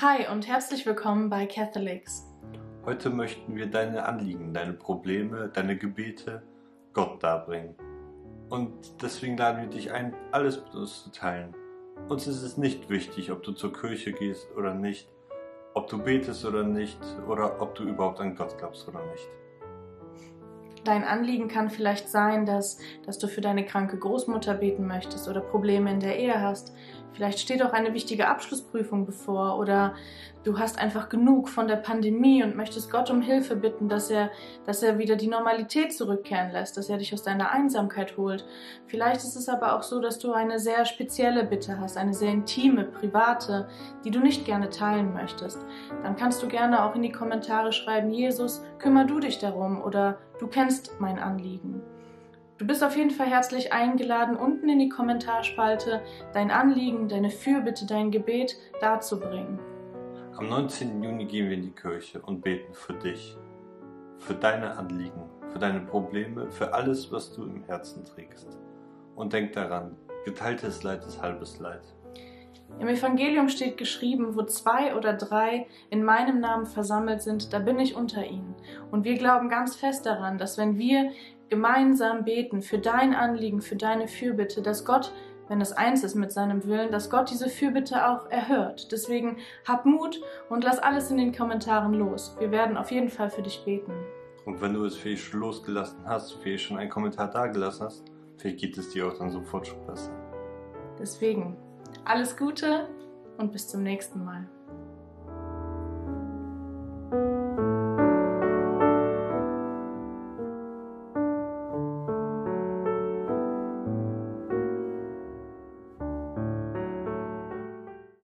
Hi und herzlich willkommen bei Catholics. Heute möchten wir deine Anliegen, deine Probleme, deine Gebete Gott darbringen. Und deswegen laden wir dich ein, alles mit uns zu teilen. Uns ist es nicht wichtig, ob du zur Kirche gehst oder nicht, ob du betest oder nicht, oder ob du überhaupt an Gott glaubst oder nicht. Dein Anliegen kann vielleicht sein, dass, dass du für deine kranke Großmutter beten möchtest oder Probleme in der Ehe hast. Vielleicht steht auch eine wichtige Abschlussprüfung bevor oder du hast einfach genug von der Pandemie und möchtest Gott um Hilfe bitten, dass er, dass er wieder die Normalität zurückkehren lässt, dass er dich aus deiner Einsamkeit holt. Vielleicht ist es aber auch so, dass du eine sehr spezielle Bitte hast, eine sehr intime, private, die du nicht gerne teilen möchtest. Dann kannst du gerne auch in die Kommentare schreiben, Jesus, kümmer du dich darum oder du kennst mein Anliegen. Du bist auf jeden Fall herzlich eingeladen, unten in die Kommentarspalte dein Anliegen, deine Fürbitte, dein Gebet darzubringen. Am 19. Juni gehen wir in die Kirche und beten für dich, für deine Anliegen, für deine Probleme, für alles, was du im Herzen trägst. Und denk daran, geteiltes Leid ist halbes Leid. Im Evangelium steht geschrieben, wo zwei oder drei in meinem Namen versammelt sind, da bin ich unter ihnen. Und wir glauben ganz fest daran, dass wenn wir gemeinsam beten für dein Anliegen, für deine Fürbitte, dass Gott, wenn es eins ist mit seinem Willen, dass Gott diese Fürbitte auch erhört. Deswegen hab Mut und lass alles in den Kommentaren los. Wir werden auf jeden Fall für dich beten. Und wenn du es vielleicht schon losgelassen hast, vielleicht schon einen Kommentar dagelassen hast, vielleicht geht es dir auch dann sofort schon besser. Deswegen alles Gute und bis zum nächsten Mal.